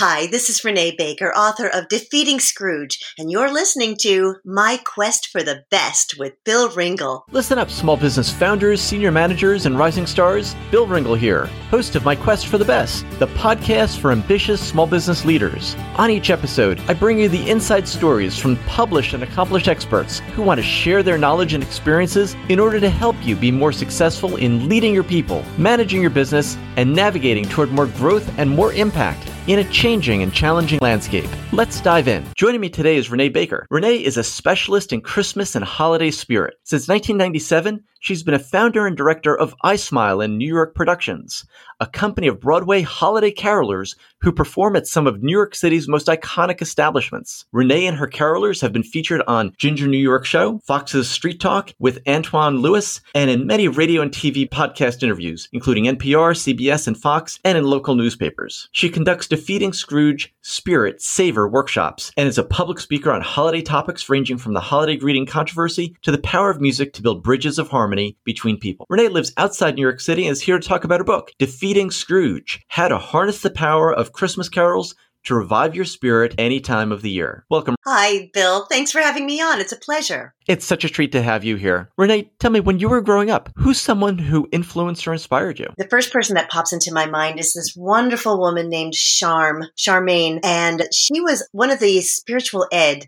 Hi, this is Renee Baker, author of Defeating Scrooge, and you're listening to My Quest for the Best with Bill Ringle. Listen up, small business founders, senior managers, and rising stars. Bill Ringle here, host of My Quest for the Best, the podcast for ambitious small business leaders. On each episode, I bring you the inside stories from published and accomplished experts who want to share their knowledge and experiences in order to help you be more successful in leading your people, managing your business, and navigating toward more growth and more impact in a changing and challenging landscape. Let's dive in. Joining me today is Renee Baker. Renee is a specialist in Christmas and holiday spirit. Since 1997, she's been a founder and director of I Smile and New York Productions, a company of Broadway holiday carolers who perform at some of New York City's most iconic establishments. Renee and her carolers have been featured on Ginger New York Show, Fox's Street Talk with Antoine Lewis, and in many radio and TV podcast interviews, including NPR, CBS, and Fox, and in local newspapers. She conducts Defeating Scrooge Spirit Saver workshops and is a public speaker on holiday topics ranging from the holiday greeting controversy to the power of music to build bridges of harmony between people. Renee lives outside New York City and is here to talk about her book, Defeating Scrooge How to Harness the Power of Christmas Carols to revive your spirit any time of the year. Welcome. Hi, Bill. Thanks for having me on. It's a pleasure. It's such a treat to have you here. Renee, tell me, when you were growing up, who's someone who influenced or inspired you? The first person that pops into my mind is this wonderful woman named Charm, Charmaine, and she was one of the spiritual ed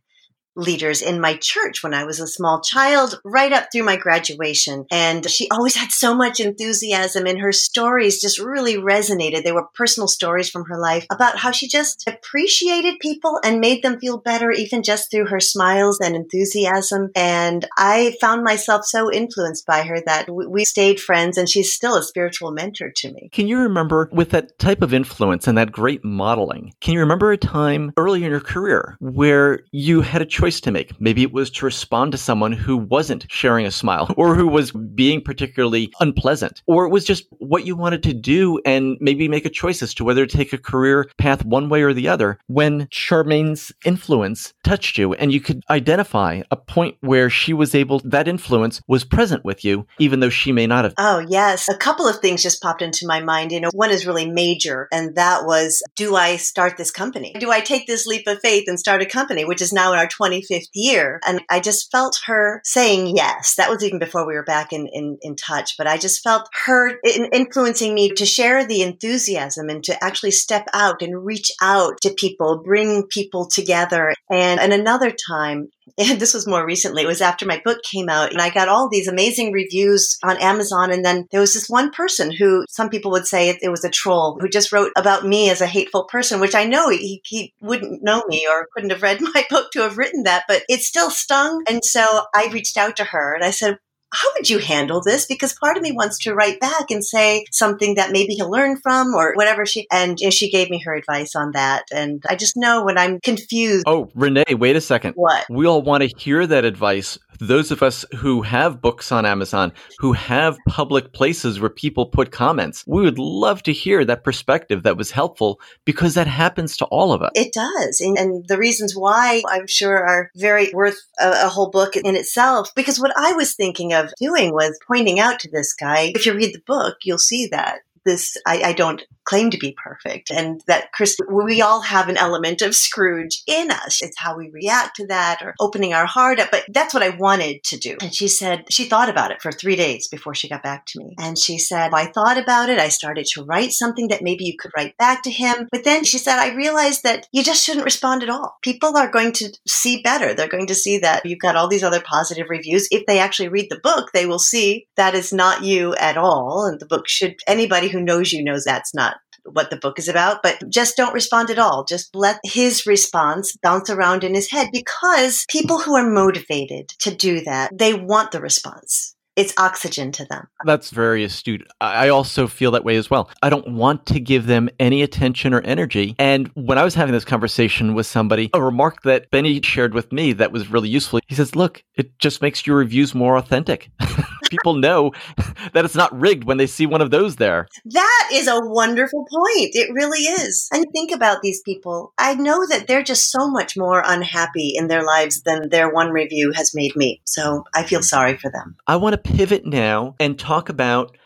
leaders in my church when I was a small child, right up through my graduation. And she always had so much enthusiasm, and her stories just really resonated. They were personal stories from her life about how she just appreciated people and made them feel better, even just through her smiles and enthusiasm. And I found myself so influenced by her that we stayed friends, and she's still a spiritual mentor to me. Can you remember, with that type of influence and that great modeling, can you remember a time early in your career where you had a choice? Choice to make. Maybe it was to respond to someone who wasn't sharing a smile or who was being particularly unpleasant, or it was just what you wanted to do and maybe make a choice as to whether to take a career path one way or the other. When Charmaine's influence touched you and you could identify a point where she was able, that influence was present with you, even though she may not have. Oh, yes. A couple of things just popped into my mind. You know, one is really major, and that was do I start this company? Do I take this leap of faith and start a company, which is now in our 20 25th year. And I just felt her saying yes. That was even before we were back in, in, in touch, but I just felt her in, influencing me to share the enthusiasm and to actually step out and reach out to people, bring people together. And, and another time, and this was more recently. It was after my book came out and I got all these amazing reviews on Amazon. And then there was this one person who some people would say it, it was a troll who just wrote about me as a hateful person, which I know he, he wouldn't know me or couldn't have read my book to have written that, but it still stung. And so I reached out to her and I said, how would you handle this? Because part of me wants to write back and say something that maybe he'll learn from or whatever she, and you know, she gave me her advice on that. And I just know when I'm confused. Oh, Renee, wait a second. What? We all want to hear that advice those of us who have books on Amazon, who have public places where people put comments, we would love to hear that perspective that was helpful because that happens to all of us. It does. And, and the reasons why I'm sure are very worth a, a whole book in itself. Because what I was thinking of doing was pointing out to this guy, if you read the book, you'll see that this I, I, don't claim to be perfect and that chris we all have an element of scrooge in us. It's how we react to that or opening our heart up but that's what i wanted to do. And she said she thought about it for three days before she got back to me. And she said i thought about it. I started to write something that maybe you could write back to him. But then she said i realized that you just shouldn't respond at all. People are going to see better. They're going to see that you've got all these other positive reviews. If they actually read the book they will see that is not you at all. And the book should anybody who knows you knows that's not what the book is about, but just don't respond at all. Just let his response bounce around in his head because people who are motivated to do that, they want the response it's oxygen to them. That's very astute. I also feel that way as well. I don't want to give them any attention or energy. And when I was having this conversation with somebody, a remark that Benny shared with me that was really useful, he says, Look, it just makes your reviews more authentic. people know that it's not rigged when they see one of those there. That is a wonderful point. It really is. And think about these people. I know that they're just so much more unhappy in their lives than their one review has made me. So I feel sorry for them. I want to pivot now and talk about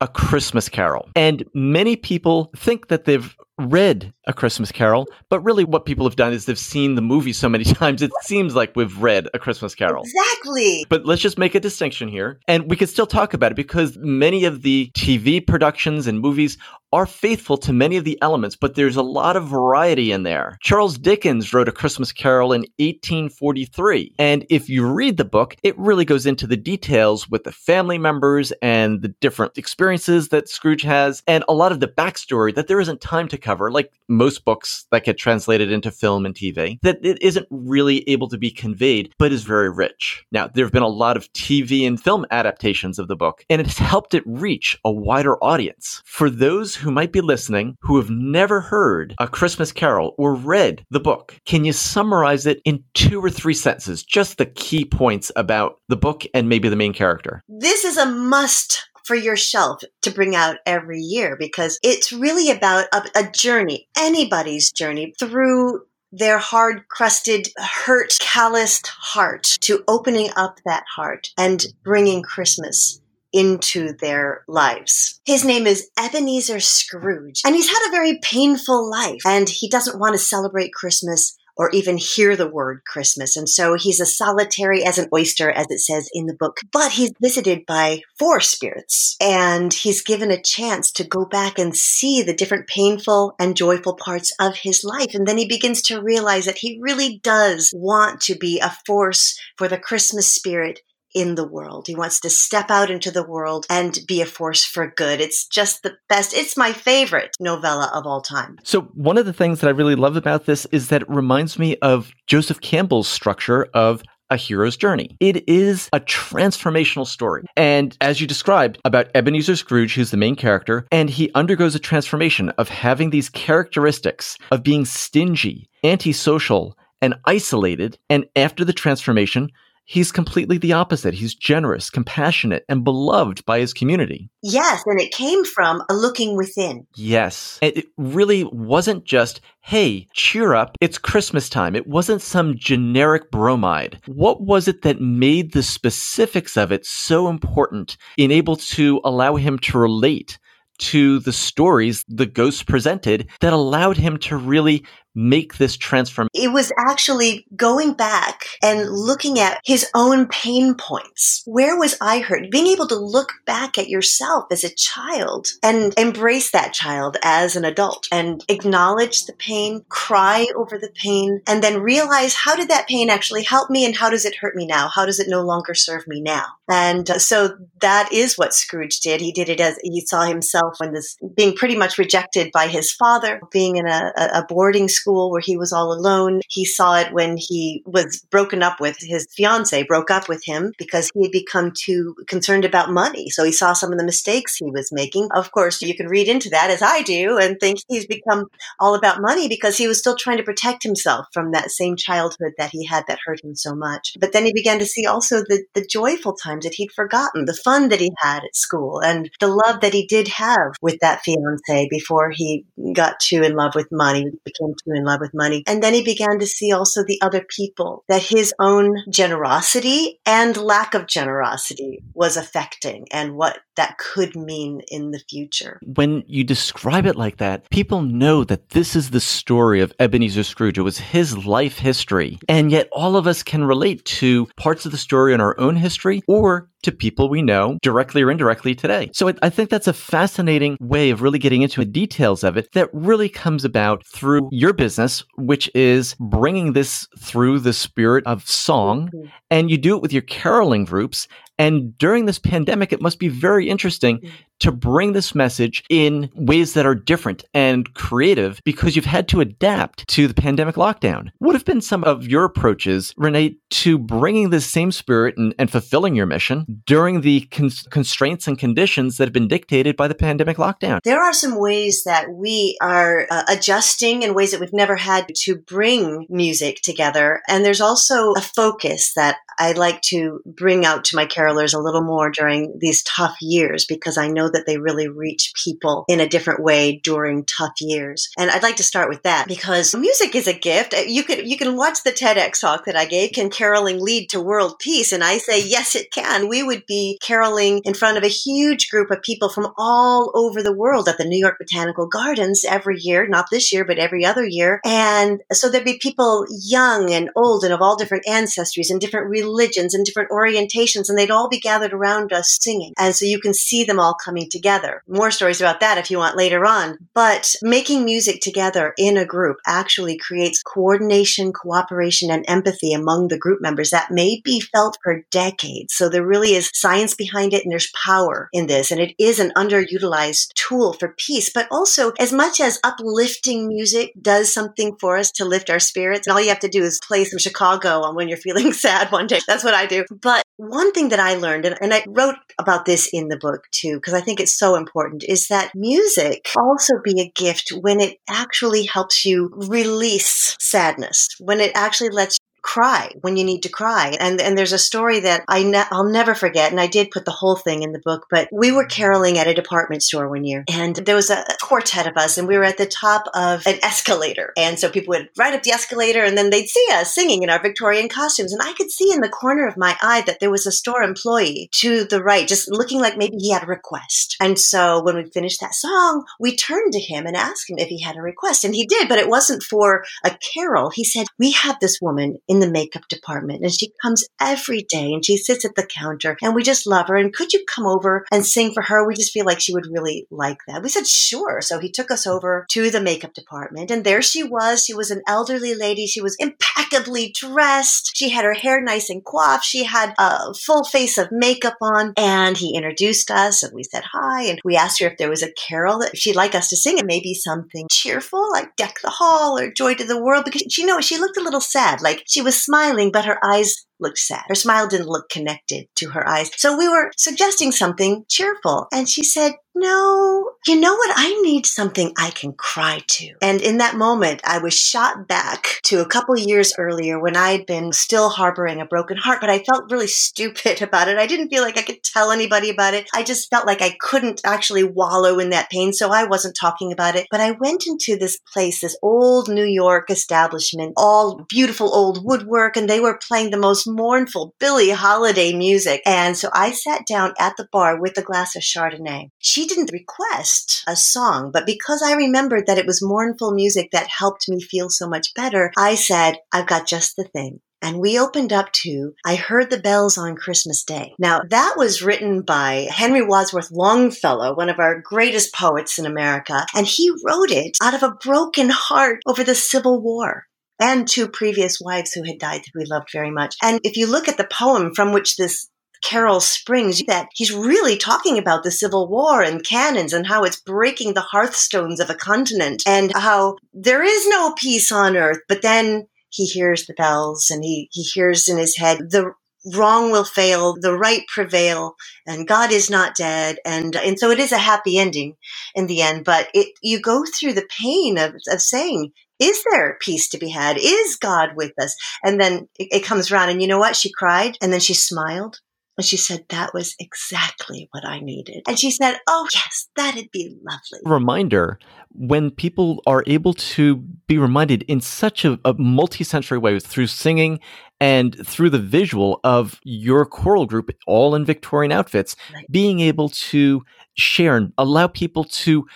a Christmas carol. And many people think that they've read A Christmas Carol, but really what people have done is they've seen the movie so many times, it seems like we've read A Christmas Carol. Exactly. But let's just make a distinction here. And we can still talk about it because many of the TV productions and movies are faithful to many of the elements, but there's a lot of variety in there. Charles Dickens wrote A Christmas Carol in 1843. And if you read the book, it really goes into the details with the family members and the different experiences that Scrooge has and a lot of the backstory that there isn't time to cover, like most books that get translated into film and TV, that it isn't really able to be conveyed, but is very rich. Now, there have been a lot of TV and film adaptations of the book, and it's helped it reach a wider audience. For those who might be listening who have never heard A Christmas Carol or read the book, can you summarize it in two or three sentences? Just the key points about the book and maybe the main character. This is a must for your shelf to bring out every year because it's really about a, a journey, anybody's journey through their hard crusted, hurt, calloused heart to opening up that heart and bringing Christmas into their lives. His name is Ebenezer Scrooge, and he's had a very painful life, and he doesn't want to celebrate Christmas or even hear the word Christmas. And so he's as solitary as an oyster, as it says in the book. But he's visited by four spirits and he's given a chance to go back and see the different painful and joyful parts of his life. And then he begins to realize that he really does want to be a force for the Christmas spirit in the world. He wants to step out into the world and be a force for good. It's just the best. It's my favorite novella of all time. So, one of the things that I really love about this is that it reminds me of Joseph Campbell's structure of a hero's journey. It is a transformational story. And as you described about Ebenezer Scrooge, who's the main character, and he undergoes a transformation of having these characteristics of being stingy, antisocial, and isolated. And after the transformation, He's completely the opposite. He's generous, compassionate, and beloved by his community. Yes, and it came from a looking within. Yes. It really wasn't just, hey, cheer up, it's Christmas time. It wasn't some generic bromide. What was it that made the specifics of it so important in able to allow him to relate to the stories the ghosts presented that allowed him to really make this transformation? It was actually going back and looking at his own pain points. Where was I hurt? Being able to look back at yourself as a child and embrace that child as an adult and acknowledge the pain, cry over the pain, and then realize how did that pain actually help me and how does it hurt me now? How does it no longer serve me now? And uh, so that is what Scrooge did. He did it as he saw himself when this being pretty much rejected by his father, being in a, a boarding school school where he was all alone. He saw it when he was broken up with his fiance, broke up with him because he had become too concerned about money. So he saw some of the mistakes he was making. Of course, you can read into that as I do and think he's become all about money because he was still trying to protect himself from that same childhood that he had that hurt him so much. But then he began to see also the, the joyful times that he'd forgotten, the fun that he had at school and the love that he did have with that fiance before he got too in love with money, became too in love with money. And then he began to see also the other people that his own generosity and lack of generosity was affecting and what that could mean in the future. When you describe it like that, people know that this is the story of Ebenezer Scrooge. It was his life history. And yet all of us can relate to parts of the story in our own history or to people we know directly or indirectly today. So I, I think that's a fascinating way of really getting into the details of it that really comes about through your business, which is bringing this through the spirit of song. Mm-hmm. And you do it with your caroling groups. And during this pandemic, it must be very interesting mm-hmm to bring this message in ways that are different and creative because you've had to adapt to the pandemic lockdown. What have been some of your approaches, Renee, to bringing this same spirit and, and fulfilling your mission during the cons- constraints and conditions that have been dictated by the pandemic lockdown? There are some ways that we are uh, adjusting in ways that we've never had to bring music together. And there's also a focus that I like to bring out to my carolers a little more during these tough years because I know know that they really reach people in a different way during tough years. And I'd like to start with that because music is a gift. Uh, you could you can watch the TEDx talk that I gave. Can caroling lead to world peace? And I say yes, it can. We would be caroling in front of a huge group of people from all over the world at the New York Botanical Gardens every year, not this year, but every other year. And so there'd be people young and old and of all different ancestries and different religions and different orientations, and they'd all be gathered around us singing. And so you can see them all coming together. More stories about that if you want later on. But making music together in a group actually creates coordination, cooperation, and empathy among the group members that may be felt for decades. So there really is science behind it and there's power in this. And it is an underutilized tool for peace, but also as much as uplifting music does something for us to lift our spirits. And all you have to do is play some Chicago on when you're feeling sad one day. That's what I do. But one thing that I learned, and, and I wrote about this in the book too, because I think it's so important, is that music also be a gift when it actually helps you release sadness, when it actually lets cry when you need to cry. And and there's a story that I ne- I'll never forget. And I did put the whole thing in the book. But we were caroling at a department store one year, and there was a quartet of us, and we were at the top of an escalator. And so people would ride up the escalator, and then they'd see us singing in our Victorian costumes. And I could see in the corner of my eye that there was a store employee to the right, just looking like maybe he had a request. And so when we finished that song, we turned to him and asked him if he had a request, and he did. But it wasn't for a carol. He said, "We have this woman." in the makeup department and she comes every day and she sits at the counter and we just love her. And could you come over and sing for her? We just feel like she would really like that. We said, sure. So he took us over to the makeup department and there she was. She was an elderly lady. She was impeccably dressed. She had her hair nice and coiffed. She had a full face of makeup on and he introduced us and we said hi and we asked her if there was a carol that she'd like us to sing and maybe something cheerful like Deck the Hall or Joy to the World because you know she looked a little sad like she was smiling, but her eyes looked sad. Her smile didn't look connected to her eyes. So we were suggesting something cheerful. And she said, no, you know what? I need something I can cry to. And in that moment, I was shot back to a couple years earlier when I had been still harboring a broken heart, but I felt really stupid about it. I didn't feel like I could tell anybody about it. I just felt like I couldn't actually wallow in that pain. So I wasn't talking about it. But I went into this place, this old New York establishment, all beautiful old woodwork, and they were playing the most mournful Billie Holiday music. And so I sat down at the bar with a glass of Chardonnay. She didn't request a song, but because I remembered that it was mournful music that helped me feel so much better, I said, I've got just the thing and we opened up to I Heard the Bells on Christmas Day. Now, that was written by Henry Wadsworth Longfellow, one of our greatest poets in America, and he wrote it out of a broken heart over the Civil War and two previous wives who had died that we loved very much. And if you look at the poem from which this Carol Springs that he's really talking about the Civil War and cannons and how it's breaking the hearthstones of a continent and how there is no peace on earth. But then he hears the bells and he, he hears in his head the wrong will fail, the right prevail, and God is not dead. And, and so it is a happy ending in the end, but it, you go through the pain of, of saying, is there peace to be had? Is God with us? And then it, it comes around and you know what? She cried and then she smiled and she said, that was exactly what I needed. And she said, oh, yes, that'd be lovely. Reminder when people are able to be reminded in such a, a multi sensory way through singing and through the visual of your choral group, all in Victorian outfits, right. being able to share and allow people to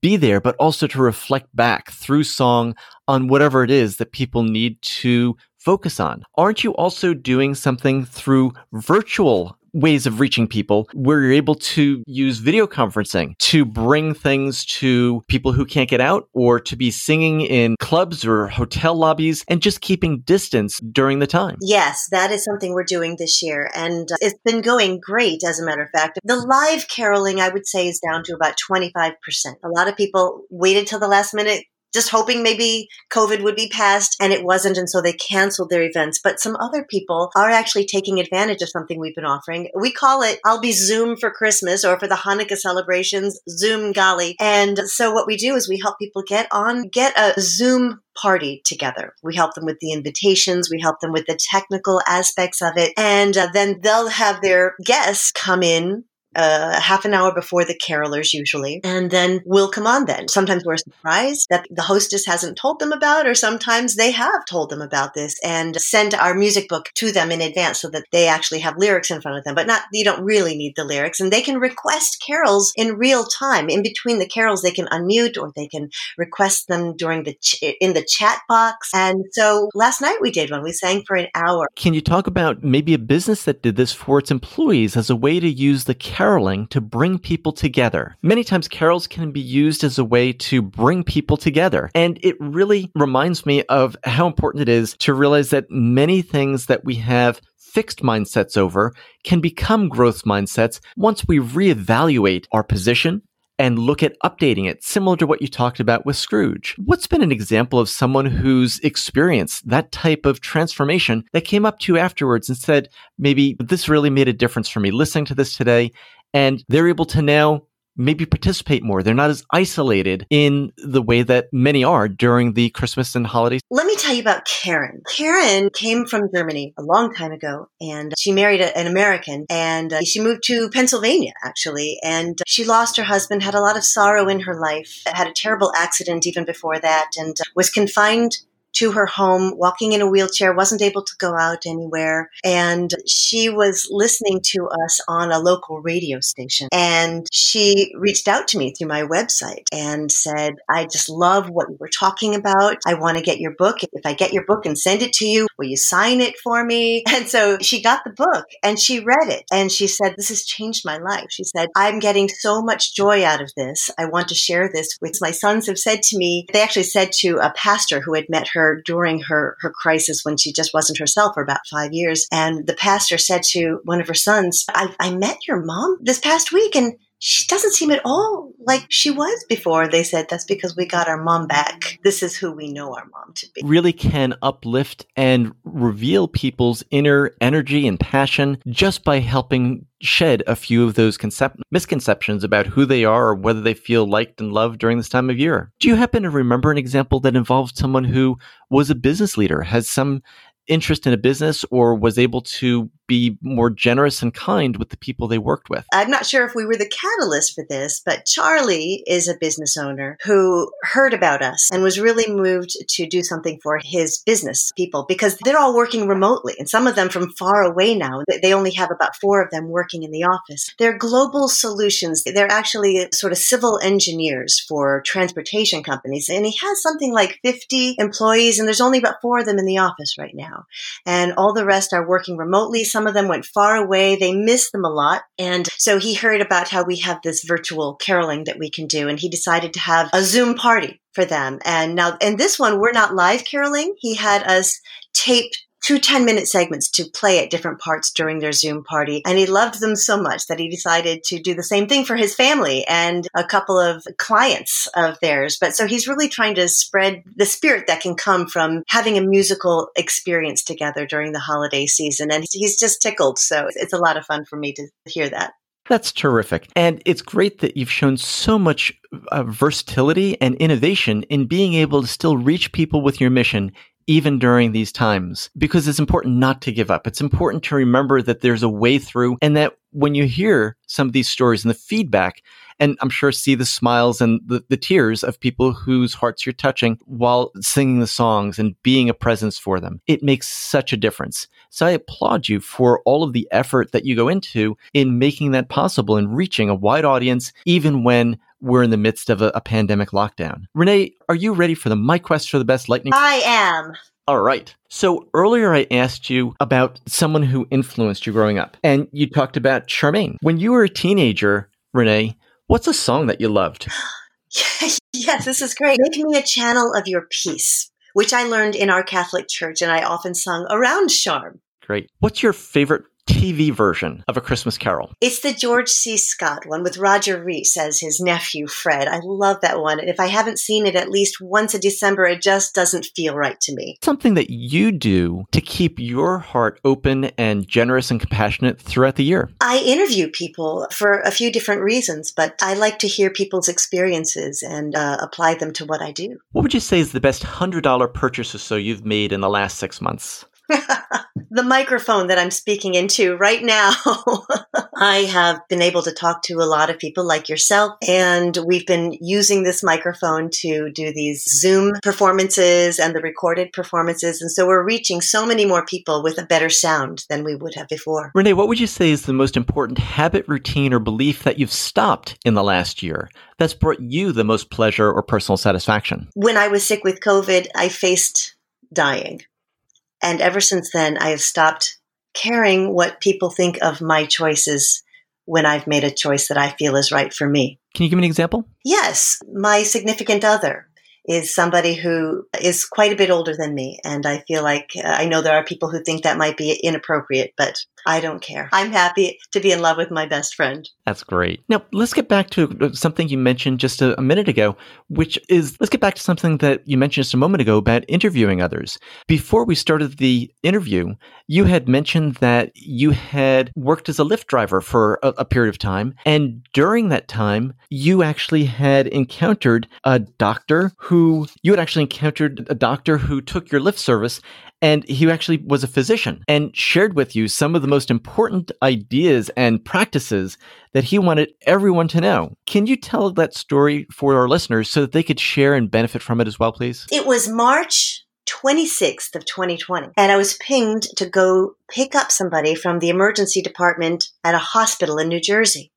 be there, but also to reflect back through song on whatever it is that people need to focus on. Aren't you also doing something through virtual ways of reaching people where you're able to use video conferencing to bring things to people who can't get out or to be singing in clubs or hotel lobbies and just keeping distance during the time. Yes, that is something we're doing this year. And uh, it's been going great, as a matter of fact. The live caroling, I would say, is down to about 25%. A lot of people waited till the last minute just hoping maybe COVID would be passed and it wasn't. And so they canceled their events. But some other people are actually taking advantage of something we've been offering. We call it I'll be Zoom for Christmas or for the Hanukkah celebrations, Zoom Gali. And so what we do is we help people get on, get a Zoom party together. We help them with the invitations, we help them with the technical aspects of it, and uh, then they'll have their guests come in uh, half an hour before the carolers usually, and then we'll come on then. Sometimes we're surprised that the hostess hasn't told them about, or sometimes they have told them about this and send our music book to them in advance so that they actually have lyrics in front of them. But not, you don't really need the lyrics, and they can request carols in real time. In between the carols, they can unmute or they can request them during the ch- in the chat box. And so last night we did one. We sang for an hour. Can you talk about maybe a business that did this for its employees as a way to use the caroling to bring people together? Many times carols can be used as a way to bring people together. And it really reminds me of how important it is to realize that many things that we have fixed mindsets over can become growth mindsets once we reevaluate our position and look at updating it, similar to what you talked about with Scrooge. What's been an example of someone who's experienced that type of transformation that came up to you afterwards and said, maybe this really made a difference for me listening to this today? And they're able to now maybe participate more. They're not as isolated in the way that many are during the Christmas and holidays. Let me tell you about Karen. Karen came from Germany a long time ago and she married an American and uh, she moved to Pennsylvania actually and she lost her husband, had a lot of sorrow in her life, had a terrible accident even before that and uh, was confined to her home, walking in a wheelchair, wasn't able to go out anywhere. And she was listening to us on a local radio station. And she reached out to me through my website and said, I just love what you were talking about. I want to get your book. If I get your book and send it to you, will you sign it for me? And so she got the book and she read it and she said, This has changed my life. She said, I'm getting so much joy out of this. I want to share this with my sons have said to me, they actually said to a pastor who had met her her during her, her crisis when she just wasn't herself for about five years. And the pastor said to one of her sons, I, I met your mom this past week and she doesn't seem at all like she was before. They said that's because we got our mom back. This is who we know our mom to be. Really can uplift and reveal people's inner energy and passion just by helping shed a few of those concep- misconceptions about who they are or whether they feel liked and loved during this time of year. Do you happen to remember an example that involved someone who was a business leader, has some interest in a business or was able to be more generous and kind with the people they worked with. I'm not sure if we were the catalyst for this, but Charlie is a business owner who heard about us and was really moved to do something for his business people because they're all working remotely and some of them from far away now. They only have about four of them working in the office. They're global solutions. They're actually sort of civil engineers for transportation companies. And he has something like 50 employees and there's only about four of them in the office right now. And all the rest are working remotely of them went far away. They missed them a lot. And so he heard about how we have this virtual caroling that we can do. And he decided to have a Zoom party for them. And now, in this one, we're not live caroling. He had us tape two 10 minute segments to play at different parts during their Zoom party. And he loved them so much that he decided to do the same thing for his family and a couple of clients of theirs. But so he's really trying to spread the spirit that can come from having a musical experience together during the holiday season. And he's just tickled. So it's a lot of fun for me to hear that. That's terrific. And it's great that you've shown so much uh, versatility and innovation in being able to still reach people with your mission even during these times, because it's important not to give up. It's important to remember that there's a way through and that when you hear some of these stories and the feedback, and I'm sure see the smiles and the, the tears of people whose hearts you're touching while singing the songs and being a presence for them. It makes such a difference. So I applaud you for all of the effort that you go into in making that possible and reaching a wide audience, even when we're in the midst of a, a pandemic lockdown. Renee, are you ready for the My Quest for the Best Lightning? I am. All right. So earlier I asked you about someone who influenced you growing up, and you talked about Charmaine. When you were a teenager, Renee, what's a song that you loved? yes, this is great. Make me a channel of your peace, which I learned in our Catholic church, and I often sung around Charm. Great. What's your favorite TV version of A Christmas Carol? It's the George C. Scott one with Roger Rees as his nephew, Fred. I love that one. And if I haven't seen it at least once a December, it just doesn't feel right to me. Something that you do to keep your heart open and generous and compassionate throughout the year. I interview people for a few different reasons, but I like to hear people's experiences and uh, apply them to what I do. What would you say is the best $100 purchase or so you've made in the last six months? the microphone that I'm speaking into right now, I have been able to talk to a lot of people like yourself, and we've been using this microphone to do these Zoom performances and the recorded performances. And so we're reaching so many more people with a better sound than we would have before. Renee, what would you say is the most important habit, routine, or belief that you've stopped in the last year that's brought you the most pleasure or personal satisfaction? When I was sick with COVID, I faced dying. And ever since then, I have stopped caring what people think of my choices when I've made a choice that I feel is right for me. Can you give me an example? Yes, my significant other is somebody who is quite a bit older than me. And I feel like uh, I know there are people who think that might be inappropriate, but I don't care. I'm happy to be in love with my best friend. That's great. Now, let's get back to uh, something you mentioned just a, a, minute ago, which is let's get back to something that you mentioned just a moment ago about interviewing others. Before we started the interview, you had mentioned that you had worked as a Lyft driver for a, a period of time. And during that time, you actually had encountered a doctor who you had actually encountered a doctor who took your Lyft service and he actually was a physician and shared with you some of the most important ideas and practices that he wanted everyone to know. Can you tell that story for our listeners so that they could share and benefit from it as well, please? It was March 26th of 2020 and I was pinged to go pick up somebody from the emergency department at a hospital in New Jersey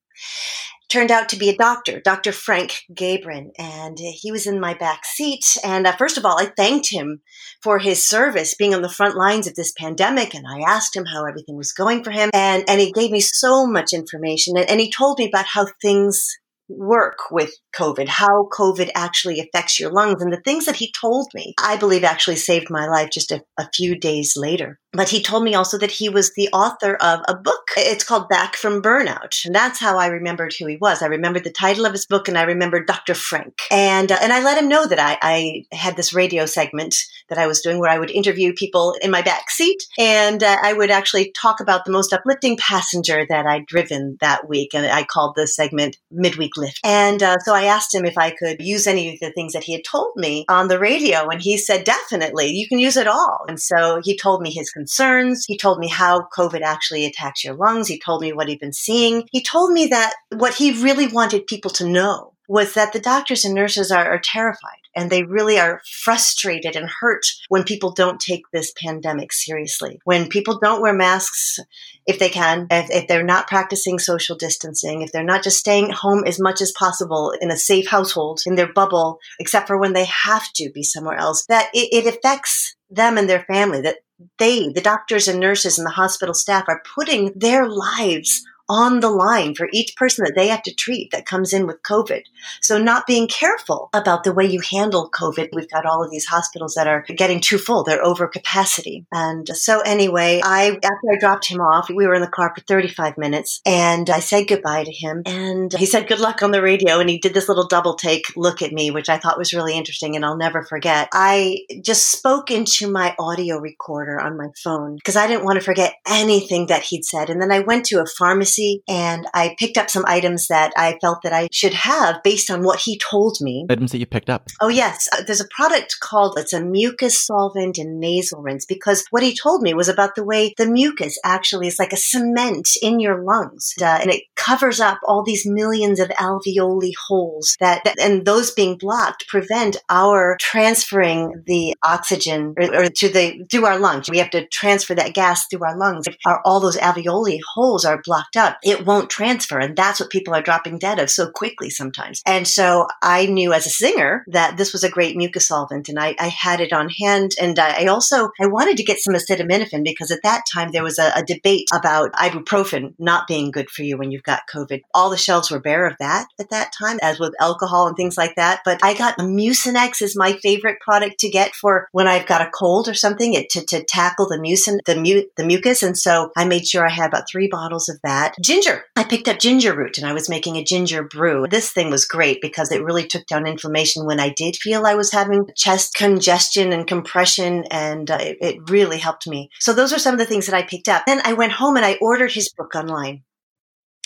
turned out to be a doctor, Dr. Frank Gabrin, and he was in my back seat. And uh, first of all, I thanked him for his service being on the front lines of this pandemic. And I asked him how everything was going for him. And, and he gave me so much information. And, and he told me about how things work with COVID, how COVID actually affects your lungs. And the things that he told me, I believe actually saved my life just a, a, few days later. But he told me also that he was the author of a book. It's called Back from Burnout. And that's how I remembered who he was. I remembered the title of his book and I remembered Dr. Frank. And, uh, and I let him know that I, I, had this radio segment that I was doing where I would interview people in my back seat and uh, I would actually talk about the most uplifting passenger that I'd driven that week. And I called the segment Midweek Lift. And uh, so I asked him if I could use any of the things that he had told me on the radio. And he said, definitely, you can use it all. And so he told me his concerns. He told me how COVID actually attacks your lungs. He told me what he'd been seeing. He told me that what he really wanted people to know was that the doctors and nurses are, are terrified and they really are frustrated and hurt when people don't take this pandemic seriously. When people don't wear masks if they can, if, if, they're not practicing social distancing, if they're not just staying home as much as possible in a safe household, in their bubble, except for when they have to be somewhere else, that it, it affects them and their family, that they, the doctors and nurses and the hospital staff are putting their lives on the line for each person that they have to treat that comes in with COVID. So not being careful about the way you handle COVID. We've got all of these hospitals that are getting too full. They're over capacity. And so anyway, I, after I dropped him off, we were in the car for 35 minutes and I said goodbye to him and he said good luck on the radio. And he did this little double take look at me, which I thought was really interesting and I'll never forget. I just spoke into my audio recorder on my phone because I didn't want to forget anything that he'd said. And then I went to a pharmacy pharmacy and I picked up some items that I felt that I should have based on what he told me. Items that you picked up? Oh, yes. Uh, there's a product called, it's a mucus solvent and nasal rinse because what he told me was about the way the mucus actually is like a cement in your lungs uh, and it covers up all these millions of alveoli holes that, that and those being blocked prevent our transferring the oxygen or, or to the, through our lungs. We have to transfer that gas through our lungs. If our, all those alveoli holes are blocked up, it won't transfer. And that's what people are dropping dead of so quickly sometimes. And so I knew as a singer that this was a great mucus solvant and I, I had it on hand. And I also, I wanted to get some acetaminophen because at that time there was a, a debate about ibuprofen not being good for you when you've got COVID. All the shelves were bare of that at that time, as with alcohol and things like that. But I got Mucinex is my favorite product to get for when I've got a cold or something it, to, to tackle the mucin, the, mu- the mucus. And so I made sure I had about three bottles of that ginger. I picked up ginger root and I was making a ginger brew. This thing was great because it really took down inflammation when I did feel I was having chest congestion and compression, and uh, it, it really helped me. So those are some of the things that I picked up. Then I went home and I ordered his book online.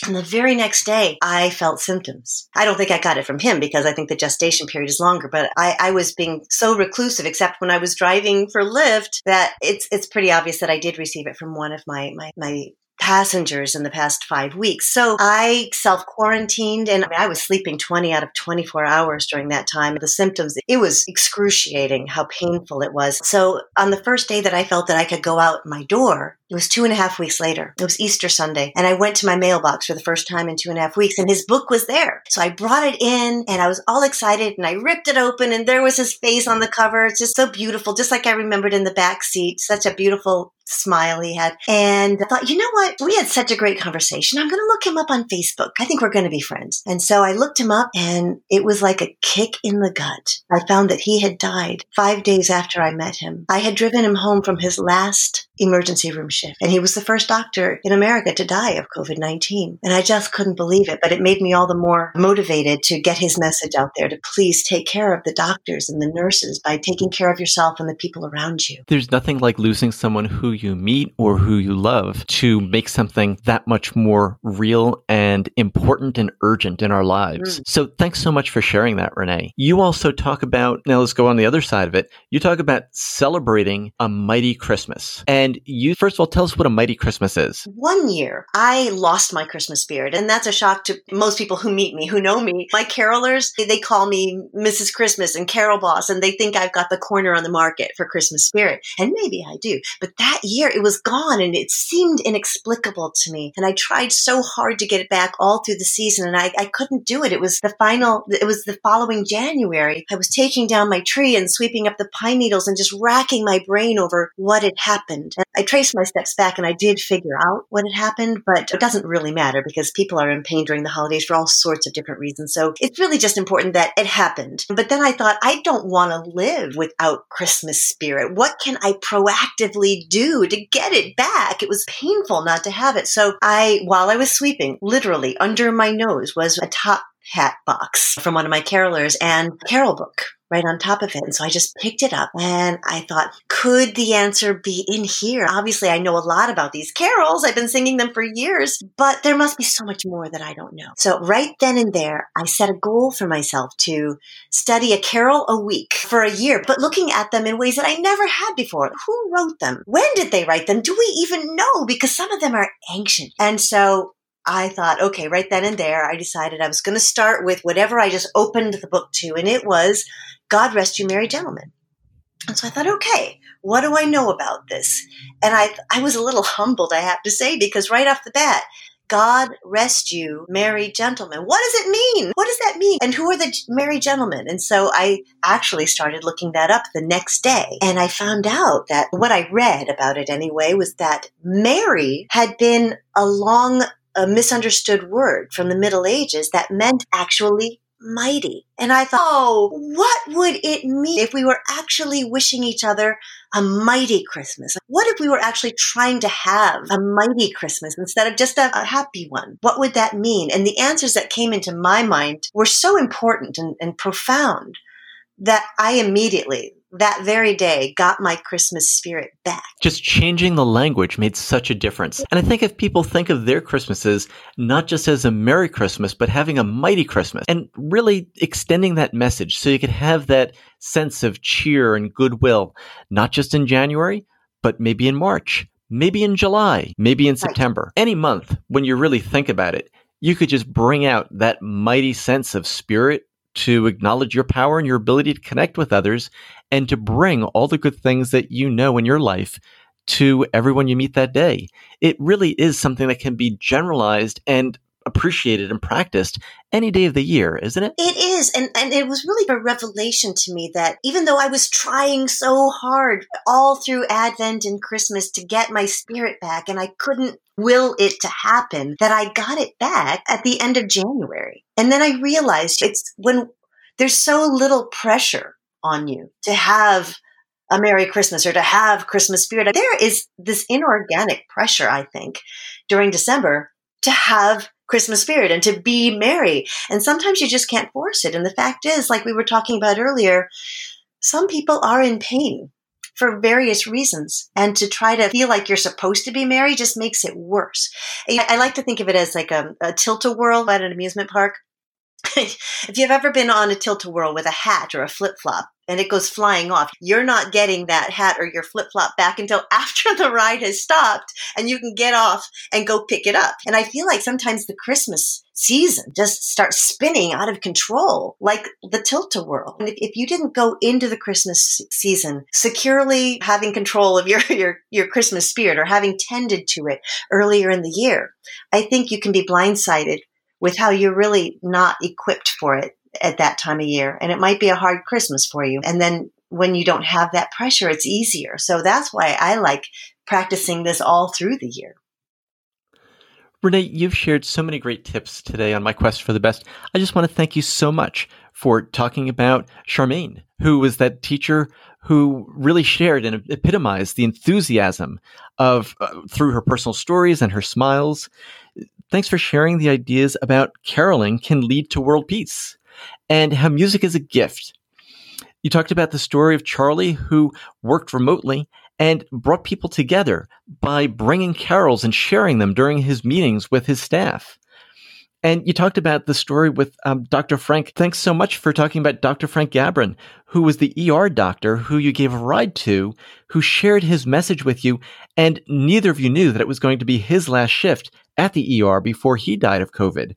And the very next day, I felt symptoms. I don't think I got it from him because I think the gestation period is longer, but I, I, was being so reclusive, except when I was driving for Lyft, that it's it's pretty obvious that I did receive it from one of my my, my passengers in the past five weeks. So I self quarantined and I, was sleeping 20 out of 24 hours during that time. The symptoms, it was excruciating how painful it was. So on the first day that I felt that I could go out my door, it was two and a half weeks later. It was Easter Sunday. And I went to my mailbox for the first time in two and a half weeks and his book was there. So I brought it in and I was all excited and I ripped it open and there was his face on the cover. It's just so beautiful, just like I remembered in the back seat. Such a beautiful smile he had. And I thought, you know what? We had such a great conversation. I'm going to look him up on Facebook. I think we're going to be friends. And so I looked him up and it was like a kick in the gut. I found that he had died five days after I met him. I had driven him home from his last emergency room shift. And he was the first doctor in America to die of COVID 19. And I just couldn't believe it, but it made me all the more motivated to get his message out there to please take care of the doctors and the nurses by taking care of yourself and the people around you. There's nothing like losing someone who you meet or who you love to make something that much more real and important and urgent in our lives. Mm. So thanks so much for sharing that, Renee. You also talk about, now let's go on the other side of it. You talk about celebrating a mighty Christmas. And and you, first of all, tell us what a mighty Christmas is. One year, I lost my Christmas spirit. And that's a shock to most people who meet me, who know me. My carolers, they call me Mrs. Christmas and Carol Boss, and they think I've got the corner on the market for Christmas spirit. And maybe I do. But that year, it was gone and it seemed inexplicable to me. And I tried so hard to get it back all through the season, and I, I couldn't do it. It was the final, it was the following January. I was taking down my tree and sweeping up the pine needles and just racking my brain over what had happened. I traced my steps back and I did figure out what had happened, but it doesn't really matter because people are in pain during the holidays for all sorts of different reasons. So it's really just important that it happened. But then I thought, I don't want to live without Christmas spirit. What can I proactively do to get it back? It was painful not to have it. So I, while I was sweeping, literally under my nose was a top hat box from one of my carolers and carol book right on top of it. And so I just picked it up and I thought, could the answer be in here? Obviously, I know a lot about these carols. I've been singing them for years, but there must be so much more that I don't know. So right then and there, I set a goal for myself to study a carol a week for a year, but looking at them in ways that I never had before. Who wrote them? When did they write them? Do we even know? Because some of them are ancient. And so I thought, okay, right then and there, I decided I was going to start with whatever I just opened the book to, and it was God Rest You Merry Gentlemen. And so I thought, okay, what do I know about this? And I, I was a little humbled, I have to say, because right off the bat, God rest you, merry gentlemen. What does it mean? What does that mean? And who are the merry gentlemen? And so I actually started looking that up the next day. And I found out that what I read about it anyway was that Mary had been a long a misunderstood word from the Middle Ages that meant actually mighty. And I thought, oh, what would it mean if we were actually wishing each other a mighty Christmas? What if we were actually trying to have a mighty Christmas instead of just a, a happy one? What would that mean? And the answers that came into my mind were so important and, and profound that I immediately, that very day got my Christmas spirit back. Just changing the language made such a difference. And I think if people think of their Christmases not just as a Merry Christmas, but having a mighty Christmas and really extending that message so you could have that sense of cheer and goodwill, not just in January, but maybe in March, maybe in July, maybe in September, right. any month when you really think about it. You could just bring out that mighty sense of spirit to acknowledge your power and your ability to connect with others and to bring all the good things that you know in your life to everyone you meet that day. It really is something that can be generalized and appreciated and practiced any day of the year, isn't it? It is. And, and it was really a revelation to me that even though I was trying so hard all through Advent and Christmas to get my spirit back and I couldn't will it to happen, that I got it back at the end of January. And then I realized it's when there's so little pressure on you to have a Merry Christmas or to have Christmas spirit. There is this inorganic pressure, I think, during December to have Christmas spirit and to be merry. And sometimes you just can't force it. And the fact is, like we were talking about earlier, some people are in pain for various reasons. And to try to feel like you're supposed to be merry just makes it worse. I like to think of it as like a, a tilt-a-whirl at an amusement park. if you've ever been on a tilt-a-whirl with a hat or a flip-flop and it goes flying off, you're not getting that hat or your flip-flop back until after the ride has stopped and you can get off and go pick it up. And I feel like sometimes the Christmas season just starts spinning out of control like the tilt-a-whirl. And if, if you didn't go into the Christmas season securely having control of your, your, your Christmas spirit or having tended to it earlier in the year, I think you can be blindsided with how you're really not equipped for it at that time of year. And it might be a hard Christmas for you. And then when you don't have that pressure, it's easier. So that's why I like practicing this all through the year. Renee, you've shared so many great tips today on my quest for the best. I just want to thank you so much for talking about Charmaine, who was that teacher who really shared and epitomized the enthusiasm of uh, through her personal stories and her smiles. Thanks for sharing the ideas about caroling can lead to world peace and how music is a gift. You talked about the story of Charlie who worked remotely and brought people together by bringing carols and sharing them during his meetings with his staff. And you talked about the story with um, Dr. Frank. Thanks so much for talking about Dr. Frank Gabrin, who was the ER doctor who you gave a ride to, who shared his message with you, and neither of you knew that it was going to be his last shift at the ER before he died of COVID.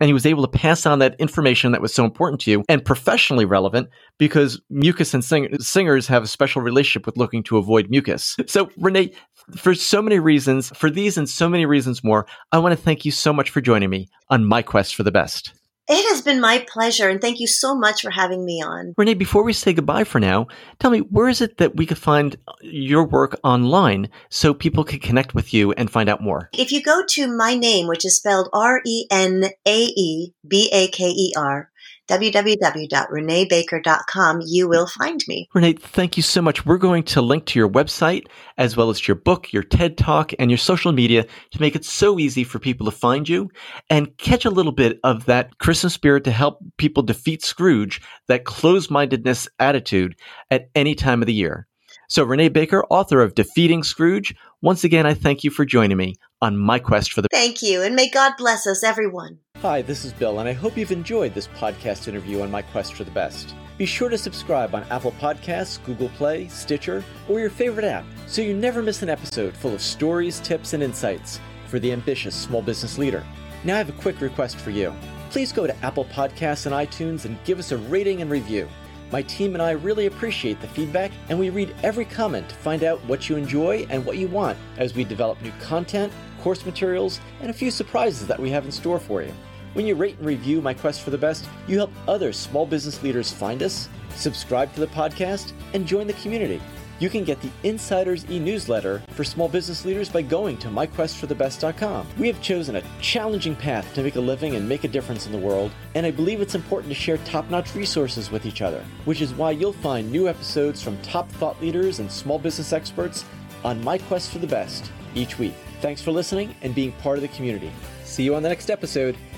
And he was able to pass on that information that was so important to you and professionally relevant because mucus and sing- singers have a special relationship with looking to avoid mucus. So, Renae, for so many reasons, for these and so many reasons more, I want to thank you so much for joining me on my quest for the best. It has been my pleasure, and thank you so much for having me on. Renae, before we say goodbye for now, tell me where is it that we could find your work online so people can connect with you and find out more? If you go to my name, which is spelled R E N A E B A K E R, www.renaebaker.com, you will find me. Renae, thank you so much. We're going to link to your website as well as your book, your TED Talk, and your social media to make it so easy for people to find you and catch a little bit of that Christmas spirit to help people defeat Scrooge, that closed mindedness attitude at any time of the year. So, Renae Baker, author of Defeating Scrooge, once again, I thank you for joining me on my quest for the. Thank you, and may God bless us, everyone. Hi, this is Bill, and I hope you've enjoyed this podcast interview on my quest for the best. Be sure to subscribe on Apple Podcasts, Google Play, Stitcher, or your favorite app so you never miss an episode full of stories, tips, and insights for the ambitious small business leader. Now, I have a quick request for you. Please go to Apple Podcasts and iTunes and give us a rating and review. My team and I really appreciate the feedback, and we read every comment to find out what you enjoy and what you want as we develop new content, course materials, and a few surprises that we have in store for you. When you rate and review My Quest for the Best, you help other small business leaders find us, subscribe to the podcast, and join the community. You can get the Insiders e newsletter for small business leaders by going to myquestforthebest.com. We have chosen a challenging path to make a living and make a difference in the world, and I believe it's important to share top notch resources with each other, which is why you'll find new episodes from top thought leaders and small business experts on My Quest for the Best each week. Thanks for listening and being part of the community. See you on the next episode